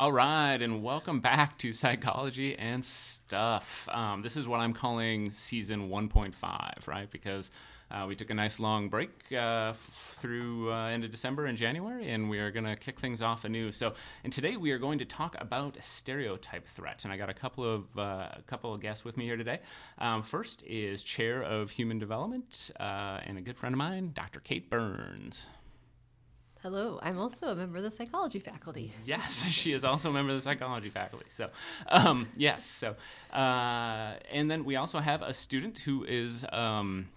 All right, and welcome back to Psychology and Stuff. Um, this is what I'm calling season 1.5, right? Because uh, we took a nice long break uh, f- through uh, end of December and January, and we are going to kick things off anew. So, and today we are going to talk about stereotype threat, and I got a couple of uh, a couple of guests with me here today. Um, first is Chair of Human Development uh, and a good friend of mine, Dr. Kate Burns. Hello, I'm also a member of the psychology faculty. Yes, she is also a member of the psychology faculty. So, um, yes. So, uh, and then we also have a student who is um,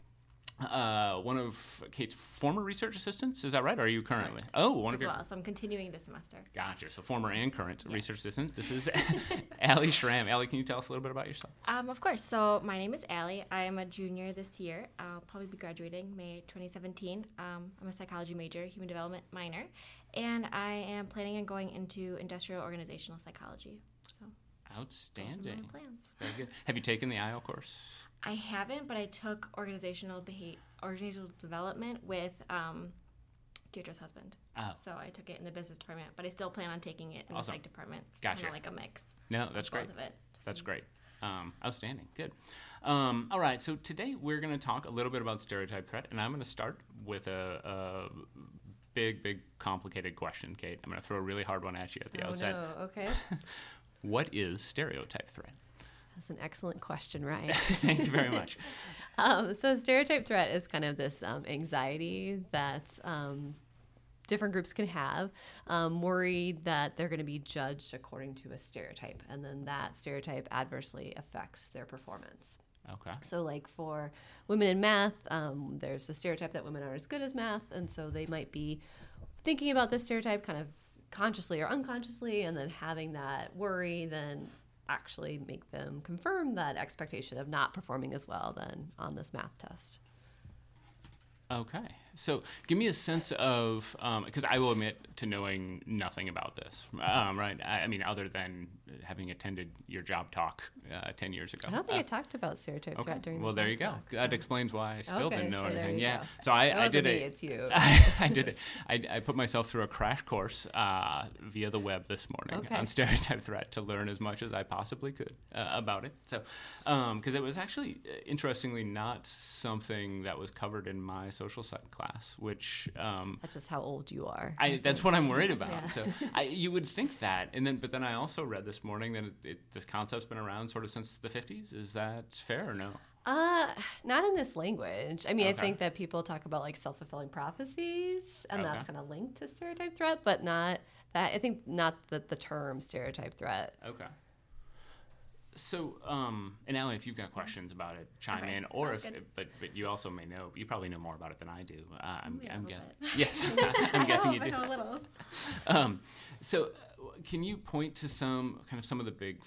uh, one of Kate's former research assistants. Is that right? Or are you currently? Correct. Oh, one as of your. well. So I'm continuing this semester. Gotcha. So former and current Yes. research assistant. This is Allie Schramm. Allie, can you tell us a little bit about yourself? Um, of course. So my name is Allie. I am a junior this year. I'll probably be graduating May 2017. Um, I'm a psychology major, human development minor, and I am planning on going into industrial organizational psychology. So those are my Outstanding. Very good. Have you taken the IO course? I haven't, but I took organizational behavior, organizational development with um, Deirdre's husband. Oh. So I took it in the business department, but I still plan on taking it in Awesome. the psych department. Gotcha. Kind of like a mix. No, that's of both. Of it. That's great. Um, outstanding. Good. Um, all right. So today we're going to talk a little bit about stereotype threat, and I'm going to start with a, a big, big, complicated question, Kate. I'm going to throw a really hard one at you at the oh outset. no, okay. What is stereotype threat? That's an excellent question, Ryan. Thank you very much. um, so stereotype threat is kind of this um, anxiety that um, different groups can have, um, worried that they're going to be judged according to a stereotype, and then that stereotype adversely affects their performance. Okay. So, like for women in math, um, there's a stereotype that women aren't as good as math, and so they might be thinking about this stereotype kind of consciously or unconsciously, and then having that worry then actually make them confirm that expectation of not performing as well then on this math test. Okay. So give me a sense of, because I will admit to knowing nothing about this, um, right? I, I mean, other than having attended your job talk uh, 10 years ago. I don't think Uh, I talked about stereotype Okay. threat during Well, the there you go. talk, That so- explains why I still Okay, didn't know so anything. Yeah. go. So I, I did me, it. it's you. I did it. I, I put myself through a crash course uh, via the web this morning Okay. on stereotype threat to learn as much as I possibly could uh, about it. So, because it was actually uh, interestingly not something that was covered in my social psych class, which um, That's just how old you are. I, that's what I'm worried about. Yeah. So I, you would think that, and then but then I also read this morning that it, it, this concept's been around sort of since the 50s. Is that fair or no? Uh, not in this language. I mean, Okay. I think that people talk about like self fulfilling prophecies, and that's kind of linked to stereotype threat, but not that. I think not the the term stereotype threat. Okay. So, um, and Allie, if you've got questions about it, chime in. Or if, sounds good. but but you also may know, you probably know more about it than I do. Uh, I'm, Ooh, yeah, a I'm guessing. Yes, I'm I guessing hope you I do. know a little. Um, so, uh, can you point to some kind of some of the big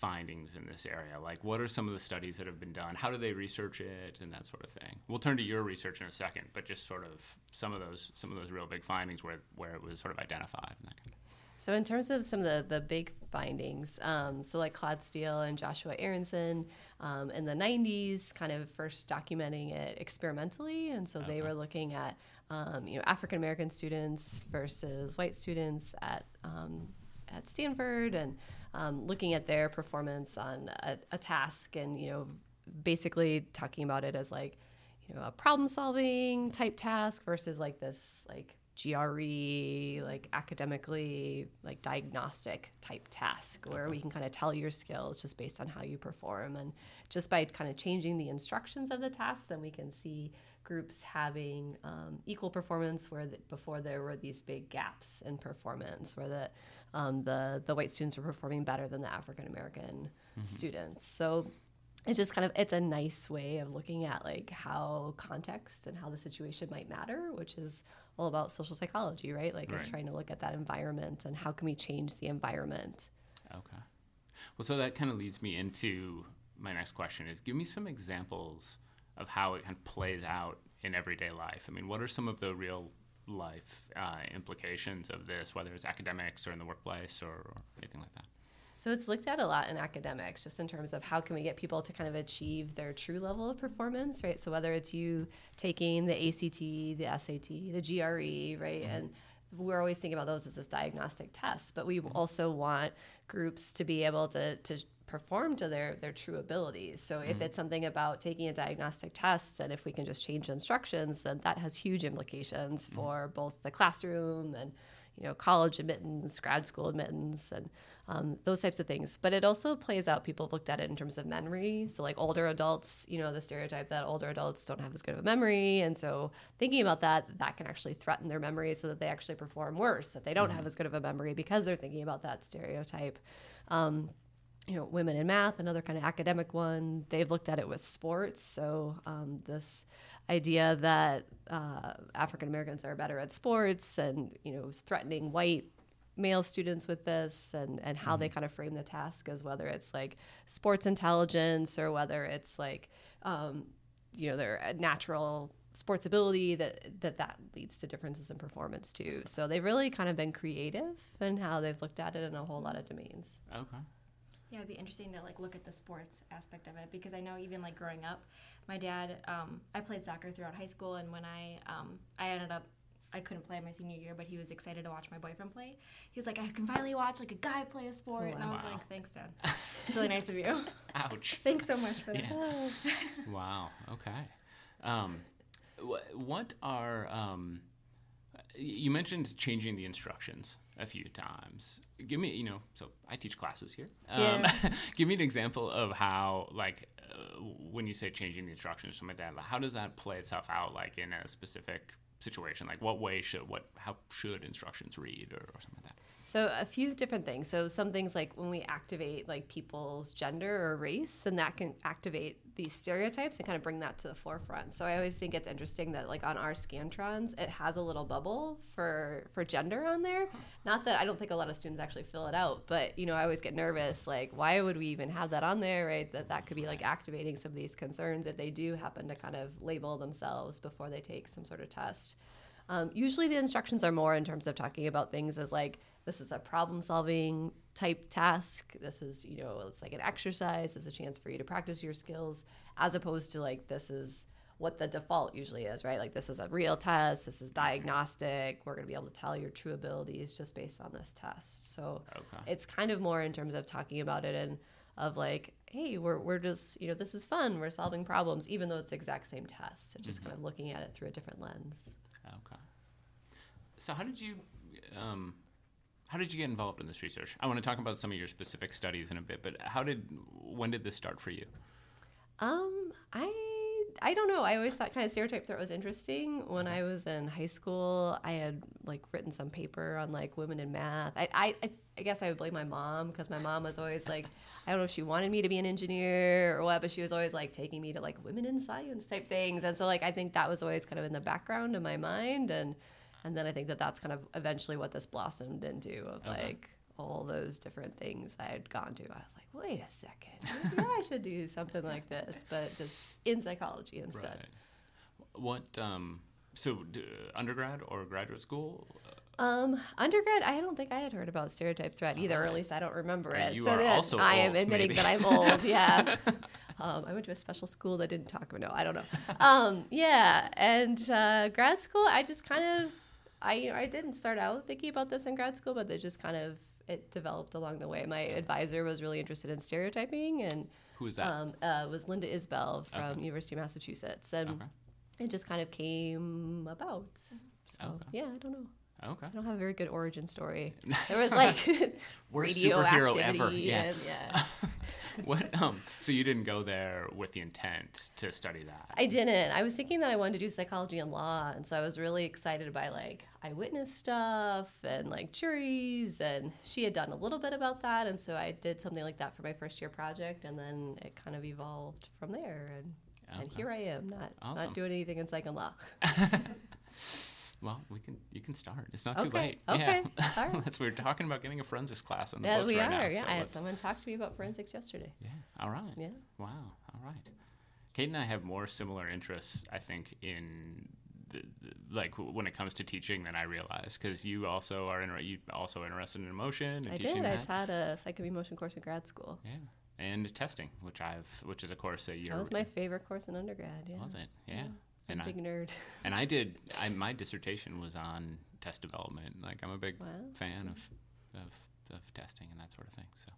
findings in this area? Like, what are some of the studies that have been done? How do they research it, and that sort of thing? We'll turn to your research in a second, but just sort of some of those some of those real big findings where where it was sort of identified and that kind of. So, in terms of some of the, the big findings, um, so like Claude Steele and Joshua Aronson um, in the 90s, kind of first documenting it experimentally. And so they were looking at, um, you know, African American students versus white students at, um, at Stanford and um, looking at their performance on a, a task and, you know, basically talking about it as like, you know, a problem solving type task versus like this, like, GRE, like academically, like diagnostic type task where we can kind of tell your skills just based on how you perform. And just by kind of changing the instructions of the task, then we can see groups having um, equal performance where the, before there were these big gaps in performance where the, um, the, the white students were performing better than the African American students. So it's just kind of it's a nice way of looking at like how context and how the situation might matter which is all about social psychology right like it's trying to look at that environment and how can we change the environment Okay. Well, so that kind of leads me into my next question: is give me some examples of how it kind of plays out in everyday life. I mean, what are some of the real life uh, implications of this, whether it's academics or in the workplace or, or anything like that? So it's looked at a lot in academics just in terms of how can we get people to kind of achieve their true level of performance right? So whether it's you taking the act the sat the gre right? Mm-hmm. And we're always thinking about those as this diagnostic test, but we mm-hmm. also want groups to be able to to perform to their their true abilities. So if mm-hmm. it's something about taking a diagnostic test and if we can just change instructions, then that has huge implications for both the classroom and you know college admittance, grad school admittance, and um, those types of things. But it also plays out. People have looked at it in terms of memory. So like older adults, you know, the stereotype that older adults don't have as good of a memory, and so thinking about that, that can actually threaten their memory, so that they actually perform worse. That they don't have as good of a memory because they're thinking about that stereotype. Um, you know, women in math, another kind of academic one. They've looked at it with sports. So um, this idea that uh, African Americans are better at sports, and you know, threatening white male students with this, and and how they kind of frame the task as whether it's like sports intelligence or whether it's like um, you know their natural sports ability that that that leads to differences in performance too. So they've really kind of been creative in how they've looked at it in a whole lot of domains. Okay. Yeah, it'd be interesting to like look at the sports aspect of it because I know even like growing up, my dad, um, I played soccer throughout high school, and when I um, I ended up. I couldn't play my senior year, but he was excited to watch my boyfriend play. He was like, "I can finally watch like a guy play a sport," and I was Wow. like, "Thanks, Dad. It's really nice of you. Ouch. Thanks so much for that." Yeah. wow. Okay. Um, what are um, you mentioned changing the instructions a few times. Give me, you know, so I teach classes here. Um, Yeah. give me an example of how, like, uh, when you say changing the instructions, or something like that. How does that play itself out, like in a specific situation? Like, what way should what how should instructions read, or, or something like that? So a few different things. So some things like when we activate like people's gender or race, then that can activate these stereotypes and kind of bring that to the forefront. So I always think it's interesting that like on our scantrons, it has a little bubble for for gender on there. Not that I don't think a lot of students actually fill it out, but you know I always get nervous like why would we even have that on there, right? That that could be like activating some of these concerns if they do happen to kind of label themselves before they take some sort of test. Um, usually the instructions are more in terms of talking about things as like this is a problem solving type task. This is, you know, it's like an exercise, it's a chance for you to practice your skills, as opposed to like this is what the default usually is, right? Like this is a real test, this is diagnostic, we're gonna be able to tell your true abilities just based on this test. So Okay. it's kind of more in terms of talking about it and of like, hey, we're, we're just, you know, this is fun, we're solving problems, even though it's the exact same test. So just kind of looking at it through a different lens. Okay. So how did you um, how did you get involved in this research? I want to talk about some of your specific studies in a bit, but how did when did this start for you? Um, I I don't know. I always thought kind of stereotype threat was interesting. When I was in high school, I had like written some paper on like women in math. I I, I- I guess I would blame my mom because my mom was always like, I don't know if she wanted me to be an engineer or what, but she was always like taking me to like women in science type things. And so like I think that was always kind of in the background of my mind and and then I think that that's kind of eventually what this blossomed into of Okay. like all those different things I had gone to. I was like, wait a second, maybe I should do something like this, but just in psychology instead. What um, so undergrad or graduate school? Um, undergrad, I don't think I had heard about stereotype threat either, or at least I don't remember Right, it. you so are also I am old, admitting maybe. that I'm old. Yeah. um, I went to a special school that didn't talk about. No, I don't know. Um, yeah, and uh, grad school, I just kind of, I you know, I didn't start out thinking about this in grad school, but it just kind of it developed along the way. My advisor was really interested in stereotyping and. Who is that? Um, uh, was Linda Isbell from Okay. University of Massachusetts, and Okay. it just kind of came about. So Okay. yeah, I don't know. Okay. I don't have a very good origin story. There was like Worst superhero ever. Yeah. and yeah. what um? So you didn't go there with the intent to study that? I didn't. I was thinking that I wanted to do psychology and law, and so I was really excited by like eyewitness stuff and like juries. And she had done a little bit about that, and so I did something like that for my first year project, and then it kind of evolved from there. And and here I am, not Awesome. not doing anything in psych and law. Well, we can you can start. It's not too Okay, late. okay, Yeah. all right. Let's- we're talking about getting a forensics class on the Yeah, books we right are. now. yeah, so I had someone talk to me about forensics yesterday. Yeah. All right. Yeah. Wow. All right. Kate and I have more similar interests, I think, in the, the, like when it comes to teaching than I realize. Because you also are inter- you also interested in emotion and I teaching did. I taught a psych and emotion course in grad school. yeah. And testing, which I've, which is a course that you're. That was my favorite course in undergrad. Yeah. Was it? Yeah. Yeah. And I, nerd. and I did. I, my dissertation was on test development. Like I'm a big Wow. fan of, of of testing and that sort of thing. So,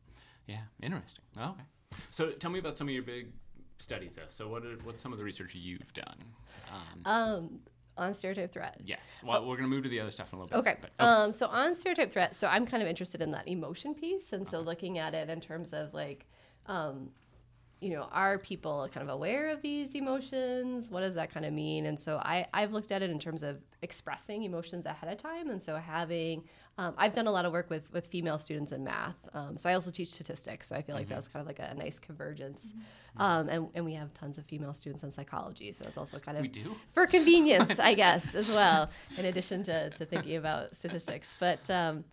yeah, interesting. Oh, okay. So tell me about some of your big studies. Though. So what are, what's some of the research you've done? On, Um, on stereotype threat. yes. Well, we're gonna move to the other stuff in a little bit. Okay. But, oh, Um, so on stereotype threat, so I'm kind of interested in that emotion piece, and so looking at it in terms of like, um, you know, are people kind of aware of these emotions? What does that kind of mean? And so I I've looked at it in terms of expressing emotions ahead of time, and so having um, I've done a lot of work with with female students in math. Um, so I also teach statistics, so I feel like that's kind of like a nice convergence. Um, and and we have tons of female students in psychology, so it's also kind of we do. for convenience, I guess, as well, in addition to, to thinking about statistics. But um,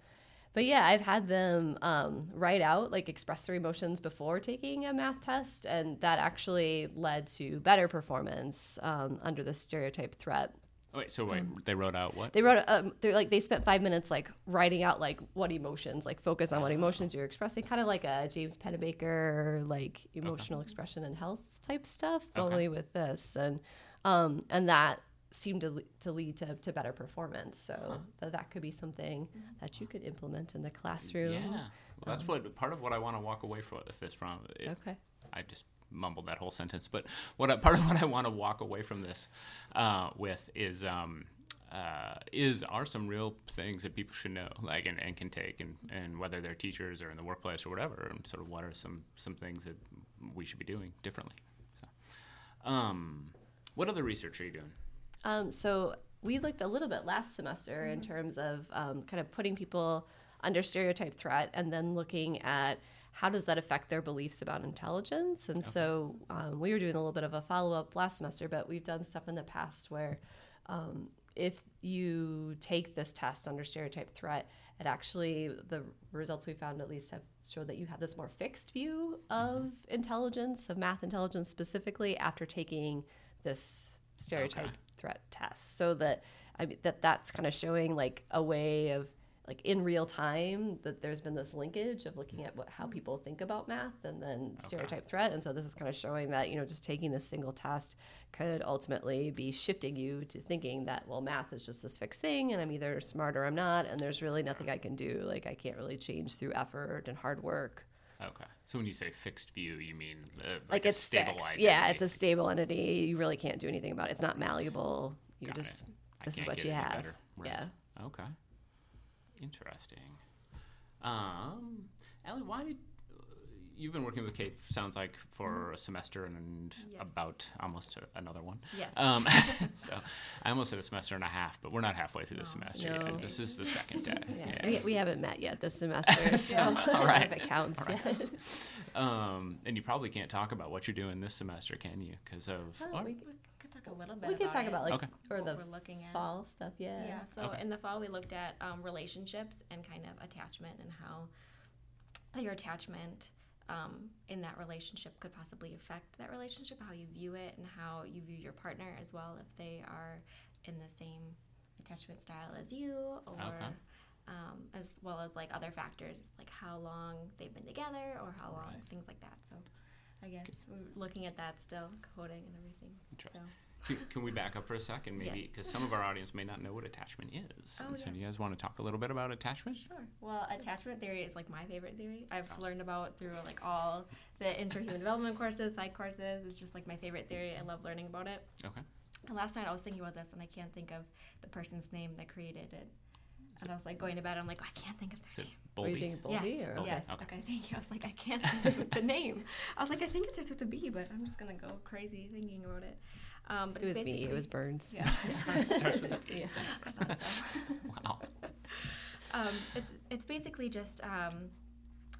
but yeah, I've had them um, write out, like express their emotions before taking a math test, and that actually led to better performance um, under the stereotype threat. Oh, wait. So wait. they wrote out what? They wrote, um, they're like they spent five minutes like writing out like what emotions, like focus on what emotions you're expressing, kind of like a James Pennebaker like emotional expression and health type stuff, Okay. only with this, and um, and that seemed to, to lead to, to better performance. So that, that could be something that you could implement in the classroom. Yeah. Well, that's what part of what I want to walk away from this from. It, Okay. I just mumbled that whole sentence, but what I, part of what I want to walk away from this uh, with is um, uh, is are some real things that people should know, like and, and can take, and, and whether they're teachers or in the workplace or whatever, and sort of what are some some things that we should be doing differently. So, um, what other research are you doing? Um, so we looked a little bit last semester in terms of um, kind of putting people under stereotype threat and then looking at how does that affect their beliefs about intelligence. And so um, we were doing a little bit of a follow up last semester, but we've done stuff in the past where um, if you take this test under stereotype threat, it actually the results we found at least have showed that you have this more fixed view of intelligence, of math intelligence specifically after taking this stereotype Okay. threat test. So that I mean that that's kind of showing like a way of like in real time that there's been this linkage of looking at what how people think about math and then stereotype threat and so this is kind of showing that you know just taking this single test could ultimately be shifting you to thinking that well math is just this fixed thing and i'm either smart or i'm not and there's really nothing i can do like i can't really change through effort and hard work Okay, so when you say fixed view, you mean uh, like, like, a it's stable fixed identity. yeah it's a stable entity you really can't do anything about it it's not malleable you Got just. This is what you have. Right. yeah Okay. Interesting. Um, Allie, why did you've been working with Kate? Sounds like for a semester and Yes. about almost another one. Yes. Um, so I almost said a semester and a half, but we're not halfway through the semester No. yet. This is the second day. Yeah, Yeah. We, we haven't met yet this semester, so all right. if it counts. All Yeah. Um, and you probably can't talk about what you're doing this semester, can you? Because of Oh, or- we, We could talk a little bit. we could talk it, about like Okay. or what the we're looking at. fall stuff. Yeah. Yeah. So Okay. in the fall, we looked at um, relationships and kind of attachment and how your attachment um, in that relationship could possibly affect that relationship, how you view it, and how you view your partner as well if they are in the same attachment style as you, or Okay. um, as well as like other factors like how long they've been together or how long Right. things like that. So. I guess we're looking at that still, coding and everything. Interesting. So. Can, can we back up for a second, maybe? Yes. Because some of our audience may not know what attachment is. Oh, and so, do you guys want to talk a little bit about attachment? Sure. Well, attachment theory is like my favorite theory. I've Awesome. learned about through like all the inter-human development courses, side courses. It's just like my favorite theory. I love learning about it. Okay. And last night I was thinking about this, and I can't think of the person's name that created it. And I was like going to bed. I'm like, oh, I can't think of Is their it name. Were you Bowlby? thinking Bowlby yes. or Bowlby. Yes. Okay. Okay. Thank you. I was like, I can't think of the name. I was like, I think it starts with a B, but I'm just gonna go crazy thinking about it. Um, but it was me. It was Burns. Yeah. Starts with a B. Yeah. So. Wow. um, it's it's basically just um,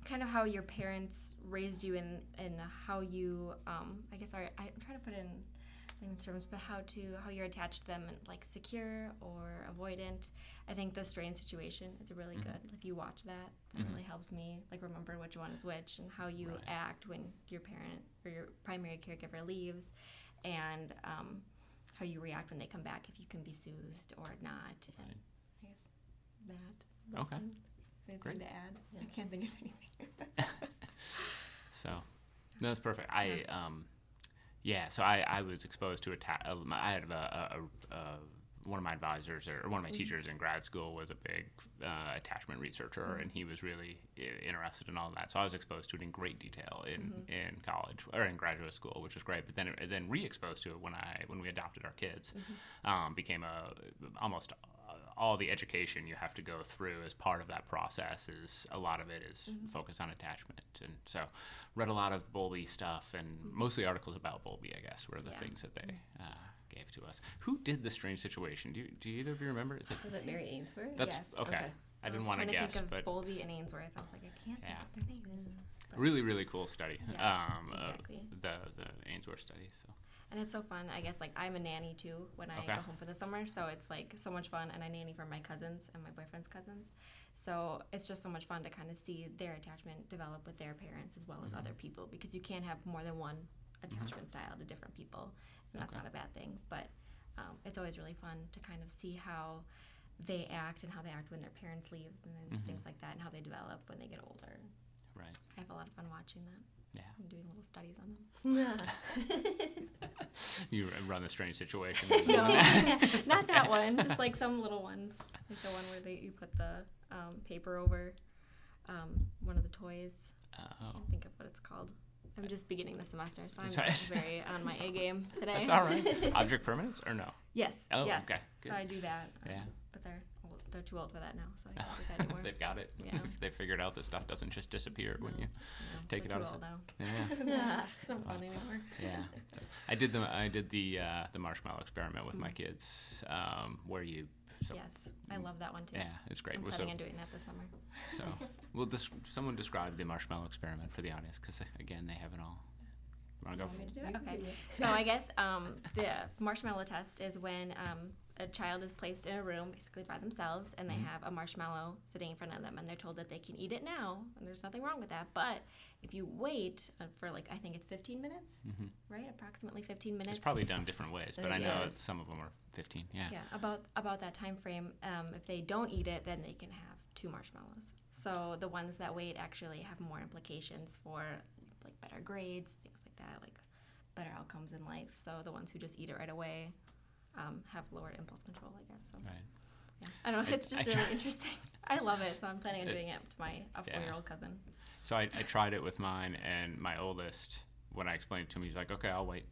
kind of how your parents raised you and and how you um, I guess are, I'm trying to put in layman's terms, but how to how you're attached to them and like secure or avoidant. I think the strange situation is really Mhm. good. If you watch that, that Mhm. really helps me like remember which one is which and how you Right. act when your parent or your primary caregiver leaves, and um, how you react when they come back if you can be soothed or not. And Right. I guess that. Okay. things. Anything Great. to add? Yeah. I can't think of anything. So, no, that's perfect. I um, Yeah, so I, I was exposed to a ta- uh, I had a, a, a, a one of my advisors or one of my teachers in grad school was a big uh, attachment researcher, and he was really interested in all that. So I was exposed to it in great detail in, in college or in graduate school, which was great. But then then re-exposed to it when I when we adopted our kids, um, became a almost uh, all the education you have to go through as part of that process is a lot of it is focused on attachment, and so read a lot of Bowlby stuff and mostly articles about Bowlby, I guess, were the Yeah. things that they uh, gave to us. Who did the strange situation? Do you, do either of you remember? Is it, Was it Mary Ainsworth? that's Yes. okay. Okay. I didn't want to guess, think of but Bowlby and Ainsworth. I was like, I can't Yeah. think of their names. But- really, really cool study. Yeah, um, uh, exactly. the the Ainsworth study. So And it's so fun. I guess like I'm a nanny too when I Okay. go home for the summer, so it's like so much fun. And I nanny for my cousins and my boyfriend's cousins, so it's just so much fun to kind of see their attachment develop with their parents as well as Mm-hmm. other people because you can't have more than one attachment style to different people, and that's Okay. not a bad thing. But um, it's always really fun to kind of see how they act and how they act when their parents leave and then Mhm. things like that, and how they develop when they get older. right, I have a lot of fun watching that. Yeah. I'm doing little studies on them. You run the strange situation. No, not that one. Just like some little ones, like the one where they you put the um, paper over um, one of the toys. I Oh, can't think of what it's called. I'm just beginning the semester, so I'm Sorry. very on my A game today. that's all right. Object permanence or no? Yes. Oh, yes. okay, good. So I do that. um, Yeah. But they're old, they're too old for that now, so I can't do that anymore. They've got it. Yeah. they figured out that stuff doesn't just disappear when you No, take it they're out too old now. yeah. It's not fun anymore. yeah. I did the I did the uh, the marshmallow experiment with my kids, um, where you. So, yes, I love that one too. Yeah, it's great. I'm We're planning so on doing that this summer. so. Well, this, someone describe the marshmallow experiment for the audience, because again, they haven't all. You want to go? For- it? Okay. So I guess um, the marshmallow test is when um, a child is placed in a room, basically by themselves, and they Mhm. have a marshmallow sitting in front of them, and they're told that they can eat it now, and there's nothing wrong with that. But if you wait uh, for like I think it's 15 minutes, Mhm. right? Approximately 15 minutes. It's probably done different ways, but Uh, I know yeah. some of them are 15. Yeah. Yeah, about about that time frame. Um, if they don't eat it, then they can have two marshmallows. So the ones that wait actually have more implications for like better grades, things like that, like better outcomes in life. So the ones who just eat it right away um, have lower impulse control, I guess. So Right. yeah. I don't know. It's just I really try- interesting. I love it, so I'm planning on doing it to my a four year old cousin. So I, I tried it with mine, and my oldest, when I explained it to him, he's like, "Okay, I'll wait,"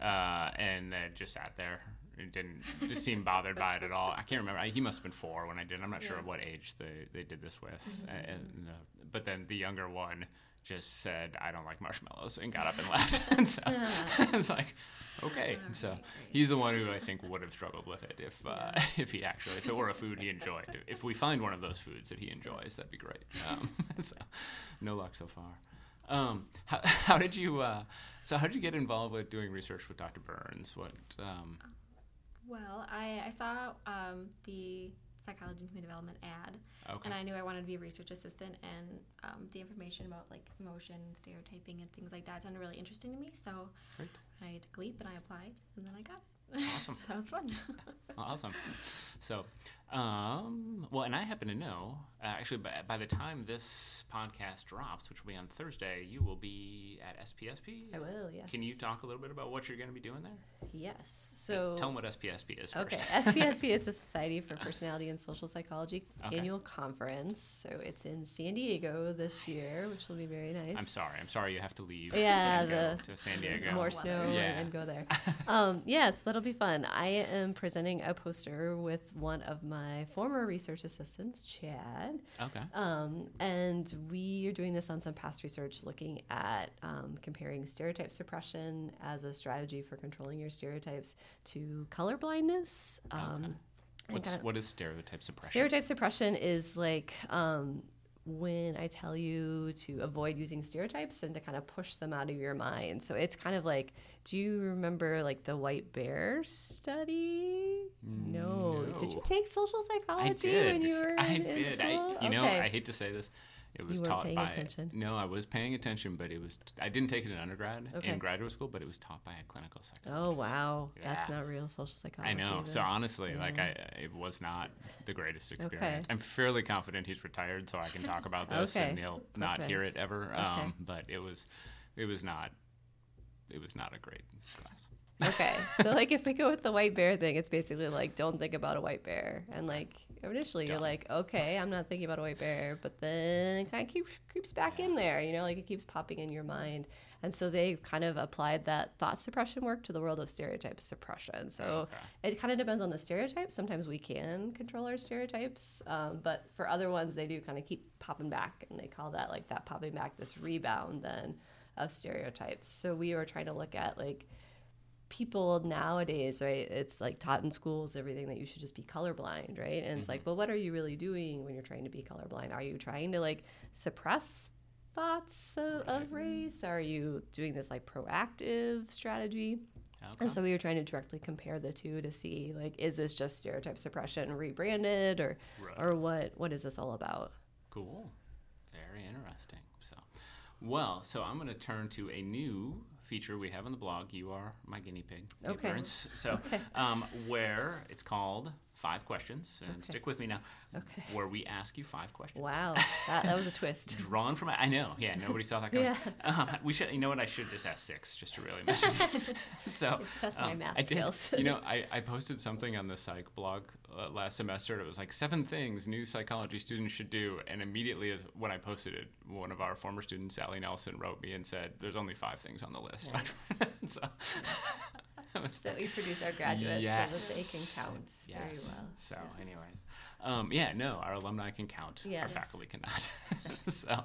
uh, and then just sat there. It didn't just seem bothered by it at all. I can't remember. I, he must have been four when I did. I'm not sure Yeah. what age they, they did this with. And, and, uh, but then the younger one just said, "I don't like marshmallows," and got up and left. and so it's like, "Okay." Oh, So he's the one who I think would have struggled with it if uh, if he actually if it were a food he enjoyed. If we find one of those foods that he enjoys, that'd be great. Um, so no luck so far. Um, how, how did you? Uh, so how did you get involved with doing research with Dr. Burns? What? Um, Well, I, I saw um, the psychology and human development ad, okay. and I knew I wanted to be a research assistant, and um, the information about like emotion, stereotyping, and things like that sounded really interesting to me. So Great. I took a leap and I applied, and then I got it. Awesome. that was fun. Awesome. So, um, well, and I happen to know, uh, actually, by, by the time this podcast drops, which will be on Thursday, you will be at SPSP. I will, yes. Can you talk a little bit about what you're going to be doing there? Yes. So Tell them what SPSP is first. Okay, SPSP is the Society for Personality and Social Psychology Okay. annual conference. So it's in San Diego this year, which will be very nice. I'm sorry. I'm sorry you have to leave. Yeah, the- to San Diego. More snow Yeah. and go there. um, yes, that'll be fun. I am presenting a poster with one of my former research assistants, Chad. Okay. Um, and we are doing this on some past research looking at um, comparing stereotype suppression as a strategy for controlling your stereotypes to color blindness. Um, Okay. What's, kind of- what is stereotype suppression? Stereotype suppression is like um, when I tell you to avoid using stereotypes and to kind of push them out of your mind. So it's kind of like, do you remember like the white bear study? No. Did you take social psychology when you were I in, did. school? I, you know, I hate to say this. It was taught paying by. attention? No, I was paying attention, but it was. I didn't take it in undergrad Okay. in graduate school, but it was taught by a clinical psychologist. Oh wow, that's not real social psychology. I know. So honestly, like I, it was not the greatest Okay. experience. I'm fairly confident he's retired, so I can talk about this Okay. and he'll not hear it ever. Okay. Um, but it was, it was not it was not a great class. Okay, so like if we go with the white bear thing, it's basically like don't think about a white bear, and like initially you're like, okay, I'm not thinking about a white bear, but then it kind of keeps creeps back in there, you know, like it keeps popping in your mind, and so they kind of applied that thought suppression work to the world of stereotype suppression. So Okay. it kind of depends on the stereotype. Sometimes we can control our stereotypes, um, but for other ones, they do kind of keep popping back, and they call that like that popping back, this rebound then of stereotypes. So we were trying to look at like people nowadays, right? It's like taught in schools, everything that you should just be colorblind, right? And it's like, mm-hmm. well, what are you really doing when you're trying to be colorblind? Are you trying to like suppress thoughts uh, of, of race? Are you doing this like proactive strategy? Okay. And so we were trying to directly compare the two to see like, is this just stereotype suppression rebranded, or Right. or what what is this all about? Cool. Very interesting. So, well, so I'm going to turn to a new feature we have on the blog. You are my guinea pig. the Okay. appearance. So, um, where it's called Five Questions, and stick with me now. Okay. Where we ask you five questions. Wow, that, that was a twist. Drawn from, I know, yeah, nobody saw that coming. Yeah. Um, we should, you know what? I should just ask six, just to really mess with you. so, Test my um, math I did- skills. you know, I, I posted something on the psych blog uh, last semester. It was like seven things new psychology students should do, and immediately as when I posted it, one of our former students, Sally Nelson, wrote me and said, "There's only five things on the list." so, So we produce our graduates so that they can count very well. So, anyways, um, yeah, no, our alumni can count. Our faculty cannot. so,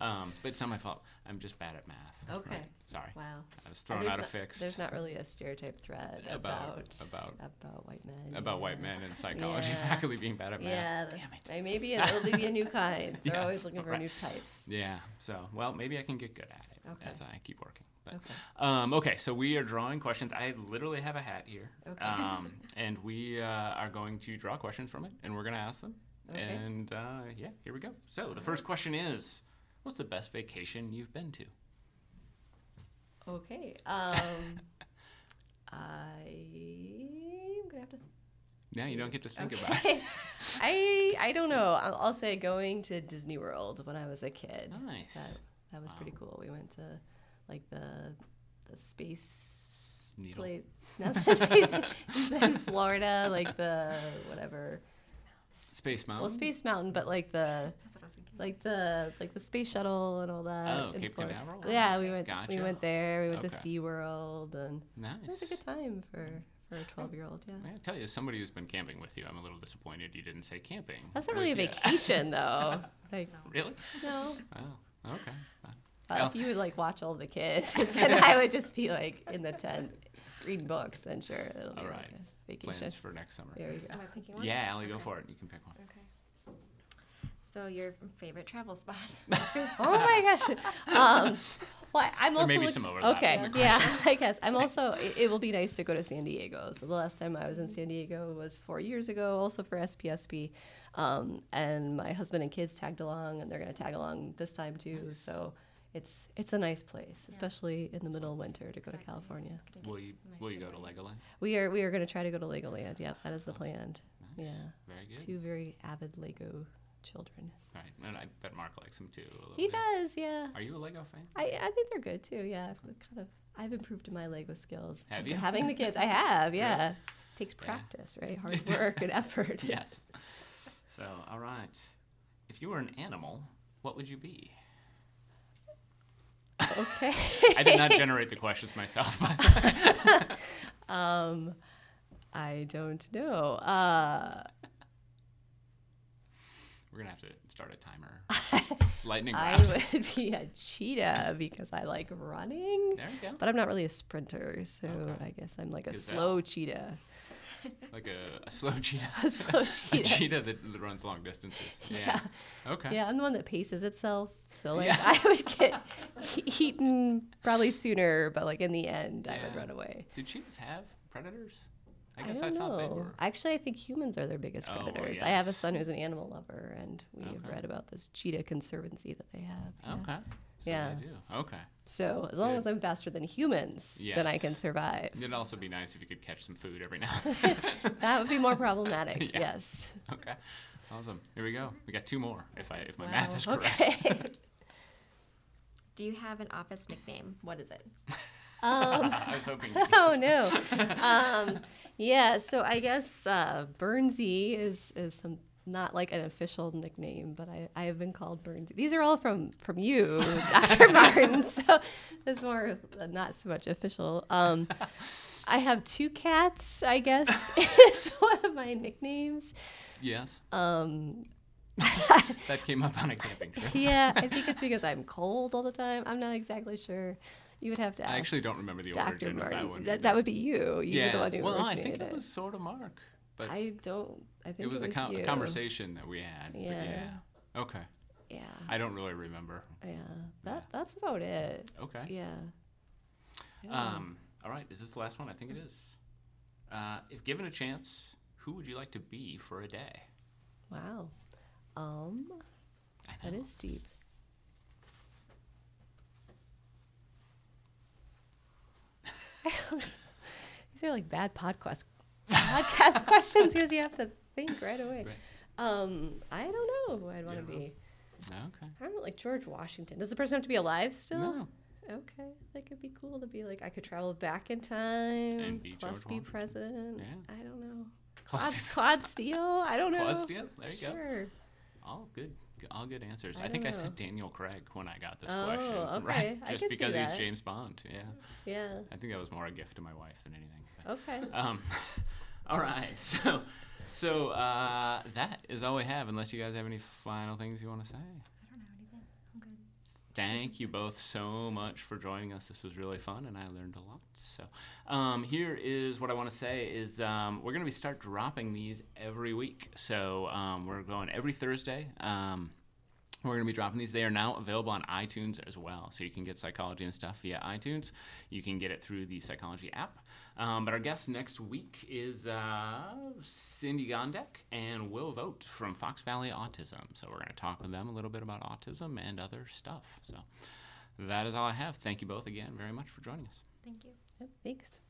um, but it's not my fault. I'm just bad at math. Okay. Right. Sorry. Wow. I was thrown there's out of not- There's not really a stereotype threat About- about about- about, white men. about yeah. white men and psychology Yeah. faculty being bad at math. Yeah, Damn it. Maybe it'll be a new kind. They're Yeah, always looking for right. new types. Yeah. So, well, maybe I can get good at it Okay. as I keep working. Okay. um, okay, so we are drawing questions. I literally have a hat here. Okay. Um, and we uh, are going to draw questions from it, and we're going to ask them. Okay. And uh, yeah, here we go. So the first question is What's the best vacation you've been to? Okay. Um, I'm gonna have to. Now you don't get to think about it. Okay. I I don't know. I'll, I'll say going to Disney World when I was a kid. Nice. That that was pretty cool. We went to like the the space Needle. place. Not the space in Florida, like the whatever. Space Mountain? Well, Space Mountain, but like the That's what I was thinking. like the like the space shuttle and all that. Oh, Cape Florida. Canaveral? Yeah, we went. Gotcha. We went there. We went Okay. to SeaWorld, and Nice. it was a good time for for a twelve year old. Yeah. I tell you, as somebody who's been camping with you, I'm a little disappointed you didn't say camping. That's not Like, really a yeah. vacation, though. Like really? no. Oh, okay. Uh, Well- if you would like watch all the kids, and I would just be like in the tent reading books, then sure, it'll be All like a vacation. Plans for next summer. There you go. Am I picking one? Yeah, Allie, go for it. You can pick one. Okay. So your favorite travel spot? Oh my gosh. Um, well, I'm There also may be some overlap Okay, in yeah, I guess I'm also. It, it will be nice to go to San Diego. So the last time I was in San Diego was four years ago, also for SPSP, um, and my husband and kids tagged along, and they're going to tag along this time too. So it's it's a nice place, especially in the middle of winter to go to California. Will you Nice Will you go to. Legoland? We are we are going to try to go to Legoland. Yep, that is the plan. Nice. Yeah, Very good. two very avid Lego children. Right, and I bet Mark likes them too. A little He bit. does, yeah. Are you a Lego fan? I, I think they're good too. Yeah, I've kind of I've improved my Lego skills. Have you? Having the kids, I have. Really? Yeah, takes Yeah. practice, right? Hard work and effort. Yes. So, all right. If you were an animal, what would you be? Okay. I did not generate the questions myself. by the way. um, I don't know. Uh, We're gonna have to start a timer. Lightning I would be a cheetah because I like running, There you go. but I'm not really a sprinter, so Okay. I guess I'm like a Gazelle. slow cheetah. Like a, a slow cheetah. A slow a cheetah. cheetah that, runs long distances. Yeah. Okay. Yeah, I'm the one that paces itself. So like Yeah. I would get he- eaten probably sooner, but like in the end I would run away. Do cheetahs have predators? I I guess don't I, thought they know. were. Actually, I think humans are their biggest Oh, predators. I have a son who's an animal lover, and we have read about this cheetah conservancy that they have. yeah. Okay. So Yeah. Okay. So as long Good. as I'm faster than humans, then I can survive. It'd also be nice if you could catch some food every now. and then. That would be more problematic. Yeah. Yes. okay. Awesome. Here we go. We got two more. If I if my Wow. math is correct. Okay. Do you have an office nickname? What is it? Um, I was hoping. oh no. Um, yeah, so I guess uh, Burnsy is is some not like an official nickname, but I, I have been called Burnsy. These are all from from you, Dr. Martin. So it's more not so much official. Um, I have two cats. I guess is one of my nicknames. Yes, Um, that came up on a camping trip. yeah, I think it's because I'm cold all the time. I'm not exactly sure. You would have to ask. I actually don't remember the Dr. origin of that one. That, that would be you. You yeah. were the one who well, I think it was sort of Mark, but I don't. I think it was, a, con- you. a conversation that we had. Yeah. yeah. Okay. Yeah. I don't really remember. Yeah. That that's about it. Okay. Yeah. Yeah. Um. All right. Is this the last one? I think it is. Uh, if given a chance, who would you like to be for a day? wow. Um. I That is deep. These are like bad podcast podcast questions because you have to think right away. Right. Um, I don't know who I'd want to be. Okay. I don't know, like George Washington. Does the person have to be alive still? No. Okay, that could be cool to be like I could travel back in time And be plus George be Washington. president. Yeah. I don't know. Claude Claude, Claude Steele. I don't know. Claude Steele. There you go. Sure. All good. All good answers. I I, think don't I said Daniel Craig when I got this Oh, question. okay. Right. I Just because he's. James Bond. Yeah. Yeah. I think that was more a gift to my wife than anything. but- Okay. Um, all right. So, so uh, that is all we have. Unless you guys have any final things you want to say. I don't have anything. I'm good. Thank you both so much for joining us. This was really fun, and I learned a lot. So, um, here is what I want to say: is um, we're going to be start dropping these every week. So um, we're going every Thursday. Um, we're going to be dropping these. They are now available on iTunes as well. So you can get psychology and stuff via iTunes. You can get it through the psychology app. Um, but our guest next week is uh, Cindy Gondek and Will Vote from Fox Valley Autism. So we're going to talk with them a little bit about autism and other stuff. So that is all I have. Thank you both again very much for joining us. Thank you. Thanks.